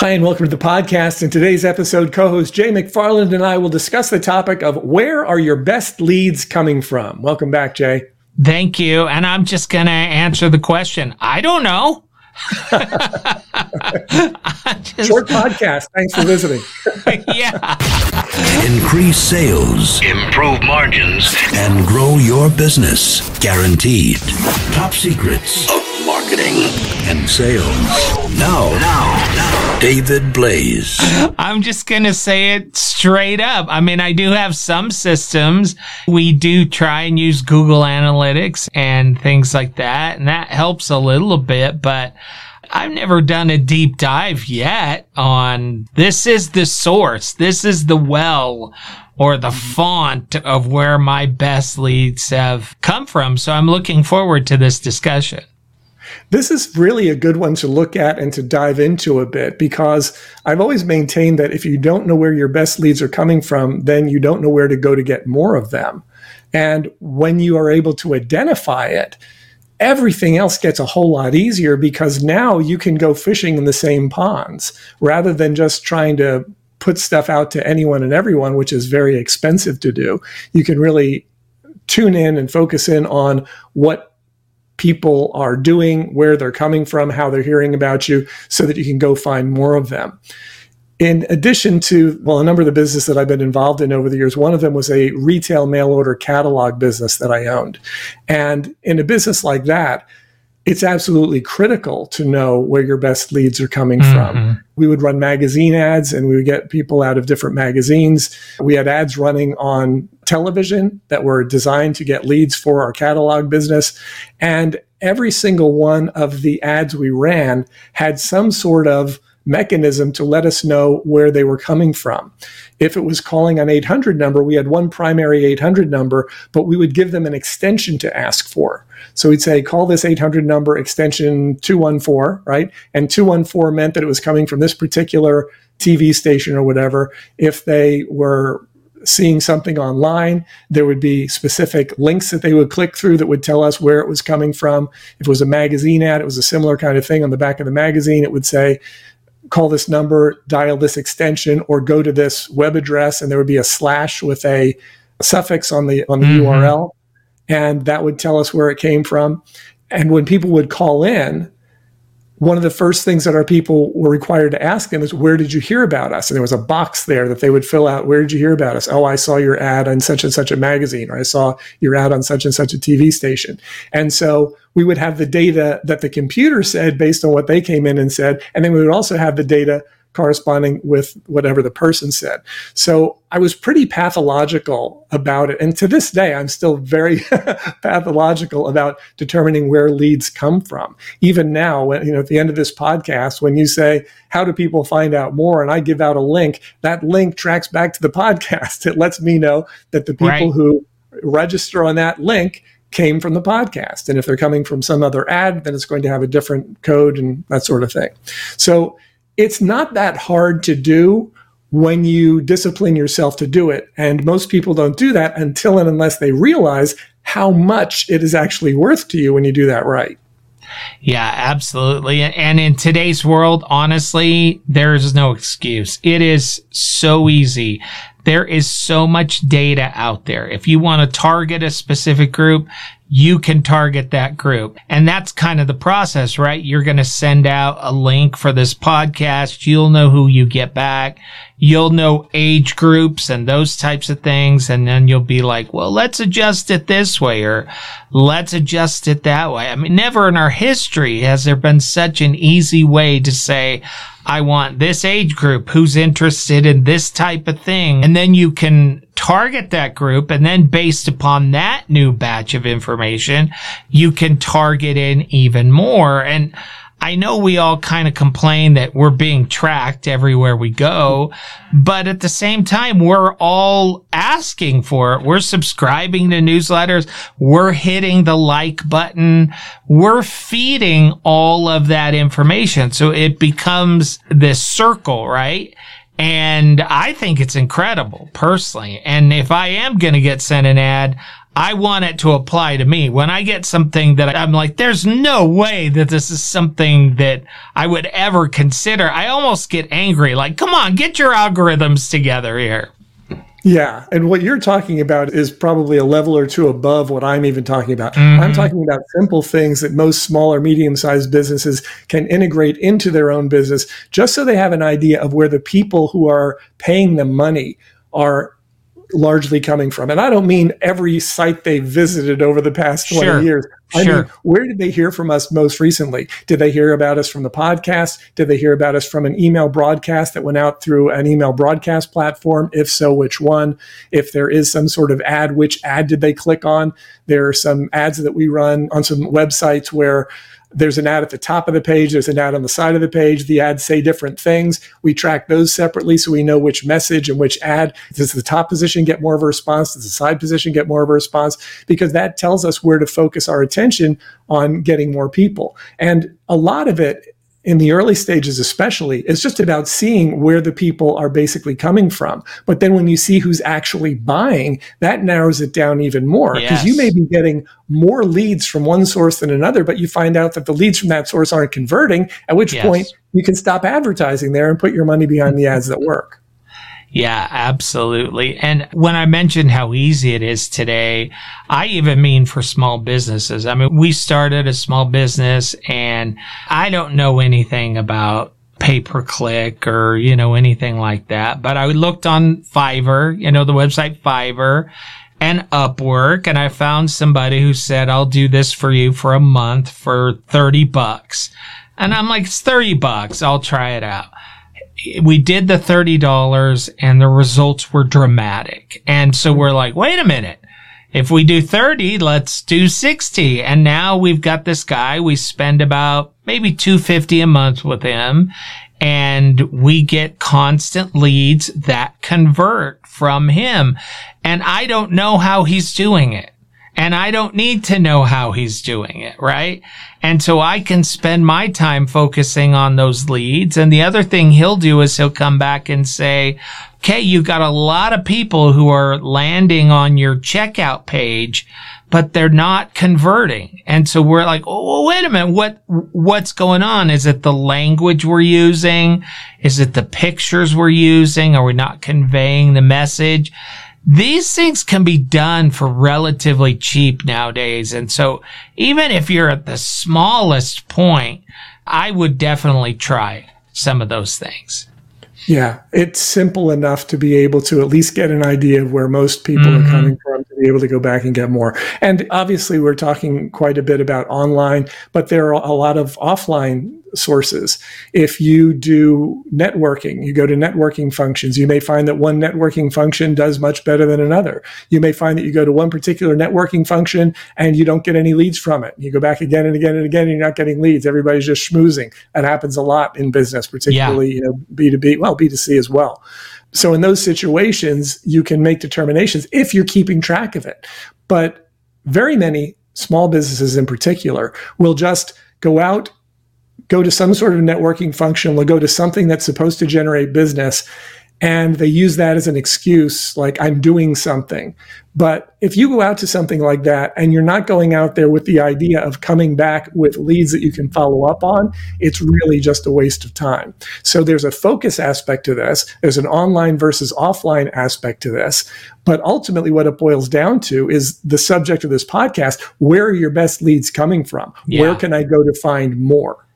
Hi, and welcome to the podcast. In today's episode, co host Jay McFarland and I will discuss the topic of where are your best leads coming from? Welcome back, Jay. Thank you. And I'm just going to answer the question. I don't know. just, Short podcast. Thanks for visiting. yeah. Increase sales, improve margins, and grow your business. Guaranteed. Top secrets of marketing and sales. Now, now, now, David Blaze. I'm just going to say it straight up. I mean, I do have some systems. We do try and use Google Analytics and things like that, and that helps a little bit, but I've never done a deep dive yet on this is the source. This is the well or the font of where my best leads have come from. So I'm looking forward to this discussion. This is really a good one to look at and to dive into a bit because I've always maintained that if you don't know where your best leads are coming from, then you don't know where to go to get more of them. And when you are able to identify it, everything else gets a whole lot easier because now you can go fishing in the same ponds rather than just trying to put stuff out to anyone and everyone, which is very expensive to do. You can really tune in and focus in on what people are doing, where they're coming from, how they're hearing about you, so that you can go find more of them. In addition to, well, a number of the business that I've been involved in over the years, one of them was a retail mail order catalog business that I owned. And in a business like that, it's absolutely critical to know where your best leads are coming mm-hmm. from. We would run magazine ads and we would get people out of different magazines. We had ads running on television that were designed to get leads for our catalog business. And every single one of the ads we ran had some sort of mechanism to let us know where they were coming from. If it was calling an 800 number, we had one primary 800 number, but we would give them an extension to ask for. So we'd say, call this 800 number extension 214, right? And 214 meant that it was coming from this particular TV station or whatever. If they were seeing something online, there would be specific links that they would click through that would tell us where it was coming from. If it was a magazine ad, it was a similar kind of thing on the back of the magazine. It would say, call this number, dial this extension, or go to this web address, and there would be a slash with a suffix on the on the mm-hmm. URL, and that would tell us where it came from. And when people would call in, one of the first things that our people were required to ask them is, Where did you hear about us? And there was a box there that they would fill out, Where did you hear about us? Oh, I saw your ad on such and such a magazine, or I saw your ad on such and such a TV station. And so we would have the data that the computer said based on what they came in and said. And then we would also have the data corresponding with whatever the person said. So I was pretty pathological about it. And to this day, I'm still very pathological about determining where leads come from. Even now, when, you know, at the end of this podcast, when you say, how do people find out more? And I give out a link, that link tracks back to the podcast. It lets me know that the people right. who register on that link came from the podcast. And if they're coming from some other ad, then it's going to have a different code and that sort of thing. So it's not that hard to do when you discipline yourself to do it. And most people don't do that until and unless they realize how much it is actually worth to you when you do that right. Yeah, absolutely. And in today's world, honestly, there is no excuse. It is so easy. There is so much data out there. If you want to target a specific group, you can target that group. And that's kind of the process, right? You're going to send out a link for this podcast. You'll know who you get back. You'll know age groups and those types of things. And then you'll be like, well, let's adjust it this way or let's adjust it that way. I mean, never in our history has there been such an easy way to say, I want this age group who's interested in this type of thing. And then you can target that group. And then based upon that new batch of information, you can target in even more. And I know we all kind of complain that we're being tracked everywhere we go, but at the same time, we're all asking for it. We're subscribing to newsletters. We're hitting the like button. We're feeding all of that information. So it becomes this circle, right? And I think it's incredible personally. And if I am going to get sent an ad, I want it to apply to me. When I get something that I'm like, there's no way that this is something that I would ever consider, I almost get angry. Like, come on, get your algorithms together here. Yeah. And what you're talking about is probably a level or two above what I'm even talking about. Mm-hmm. I'm talking about simple things that most small or medium sized businesses can integrate into their own business just so they have an idea of where the people who are paying them money are largely coming from. And I don't mean every site they visited over the past 20 sure. years. I sure. mean, where did they hear from us most recently? Did they hear about us from the podcast? Did they hear about us from an email broadcast that went out through an email broadcast platform? If so, which one? If there is some sort of ad, which ad did they click on? There are some ads that we run on some websites where there's an ad at the top of the page, there's an ad on the side of the page. The ads say different things. We track those separately so we know which message and which ad. Does the top position get more of a response? Does the side position get more of a response? Because that tells us where to focus our attention on getting more people. And a lot of it in the early stages especially it's just about seeing where the people are basically coming from but then when you see who's actually buying that narrows it down even more because yes. you may be getting more leads from one source than another but you find out that the leads from that source aren't converting at which yes. point you can stop advertising there and put your money behind the ads that work yeah, absolutely. And when I mentioned how easy it is today, I even mean for small businesses. I mean, we started a small business and I don't know anything about pay per click or, you know, anything like that. But I looked on Fiverr, you know, the website Fiverr and Upwork and I found somebody who said, I'll do this for you for a month for 30 bucks. And I'm like, it's 30 bucks. I'll try it out we did the $30 and the results were dramatic. And so we're like, wait a minute. If we do 30, let's do 60. And now we've got this guy. We spend about maybe 250 a month with him and we get constant leads that convert from him. And I don't know how he's doing it and I don't need to know how he's doing it, right? And so I can spend my time focusing on those leads. And the other thing he'll do is he'll come back and say, okay, you've got a lot of people who are landing on your checkout page, but they're not converting. And so we're like, oh, wait a minute. What, what's going on? Is it the language we're using? Is it the pictures we're using? Are we not conveying the message? These things can be done for relatively cheap nowadays. And so even if you're at the smallest point, I would definitely try some of those things. Yeah, it's simple enough to be able to at least get an idea of where most people mm-hmm. are coming from to be able to go back and get more. And obviously, we're talking quite a bit about online, but there are a lot of offline sources. If you do networking, you go to networking functions, you may find that one networking function does much better than another. You may find that you go to one particular networking function and you don't get any leads from it. You go back again and again and again, and you're not getting leads. Everybody's just schmoozing. That happens a lot in business, particularly, yeah. you know, B2B, well, B2C as well. So in those situations, you can make determinations if you're keeping track of it. But very many small businesses in particular will just go out go to some sort of networking function, they'll go to something that's supposed to generate business, and they use that as an excuse, like I'm doing something. But if you go out to something like that and you're not going out there with the idea of coming back with leads that you can follow up on, it's really just a waste of time. So there's a focus aspect to this. There's an online versus offline aspect to this. But ultimately, what it boils down to is the subject of this podcast where are your best leads coming from? Yeah. Where can I go to find more?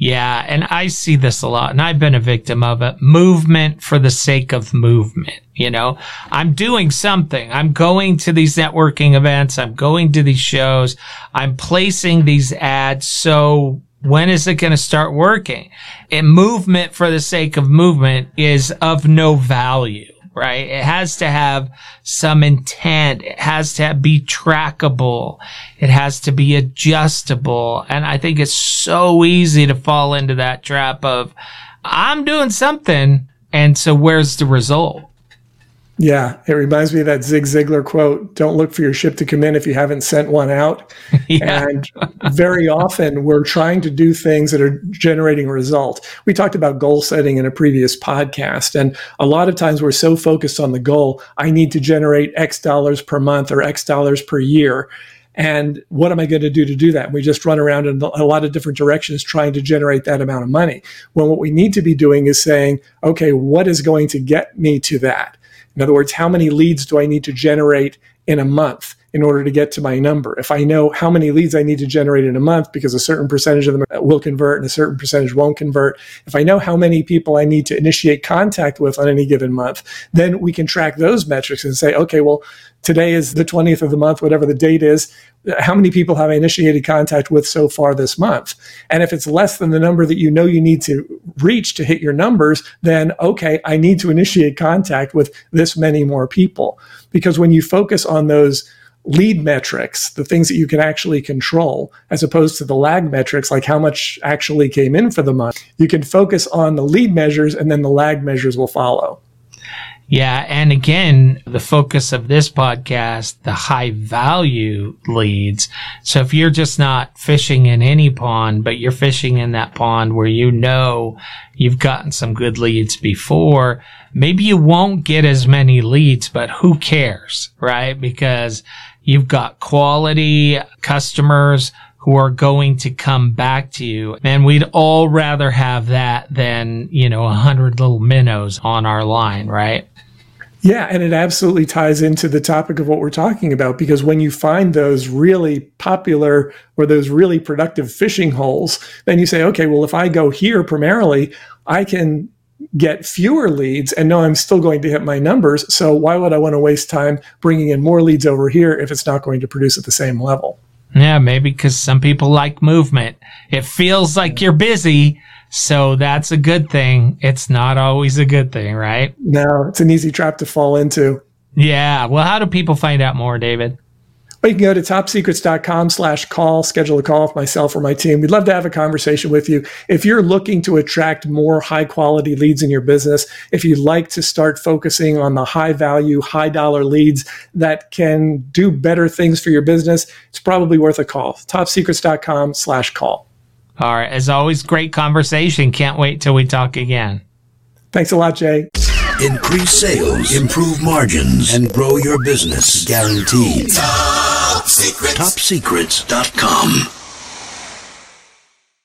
Yeah, and I see this a lot, and I've been a victim of it. Movement for the sake of movement. You know, I'm doing something. I'm going to these networking events. I'm going to these shows. I'm placing these ads. So when is it going to start working? And movement for the sake of movement is of no value right? It has to have some intent. It has to be trackable. It has to be adjustable. And I think it's so easy to fall into that trap of, I'm doing something. And so where's the result? Yeah, it reminds me of that Zig Ziglar quote Don't look for your ship to come in if you haven't sent one out. yeah. And very often we're trying to do things that are generating a result. We talked about goal setting in a previous podcast. And a lot of times we're so focused on the goal I need to generate X dollars per month or X dollars per year. And what am I going to do to do that? We just run around in a lot of different directions trying to generate that amount of money. Well, what we need to be doing is saying, okay, what is going to get me to that? In other words, how many leads do I need to generate in a month in order to get to my number? If I know how many leads I need to generate in a month because a certain percentage of them will convert and a certain percentage won't convert, if I know how many people I need to initiate contact with on any given month, then we can track those metrics and say, okay, well, today is the 20th of the month, whatever the date is. How many people have I initiated contact with so far this month? And if it's less than the number that you know you need to reach to hit your numbers, then okay, I need to initiate contact with this many more people. Because when you focus on those lead metrics, the things that you can actually control, as opposed to the lag metrics, like how much actually came in for the month, you can focus on the lead measures and then the lag measures will follow. Yeah. And again, the focus of this podcast, the high value leads. So if you're just not fishing in any pond, but you're fishing in that pond where you know you've gotten some good leads before, maybe you won't get as many leads, but who cares, right? Because you've got quality customers who are going to come back to you. And we'd all rather have that than, you know, a hundred little minnows on our line, right? Yeah, and it absolutely ties into the topic of what we're talking about because when you find those really popular or those really productive fishing holes, then you say, okay, well, if I go here primarily, I can get fewer leads and know I'm still going to hit my numbers. So why would I want to waste time bringing in more leads over here if it's not going to produce at the same level? Yeah, maybe because some people like movement. It feels like you're busy, so that's a good thing. It's not always a good thing, right? No, it's an easy trap to fall into. Yeah. Well, how do people find out more, David? Well, you can go to topsecrets.com slash call, schedule a call with myself or my team. We'd love to have a conversation with you. If you're looking to attract more high quality leads in your business, if you'd like to start focusing on the high value, high dollar leads that can do better things for your business, it's probably worth a call. Topsecrets.com slash call. All right. As always, great conversation. Can't wait till we talk again. Thanks a lot, Jay. Increase sales, improve margins, and grow your business. Guaranteed. Top Secrets. TopSecrets.com.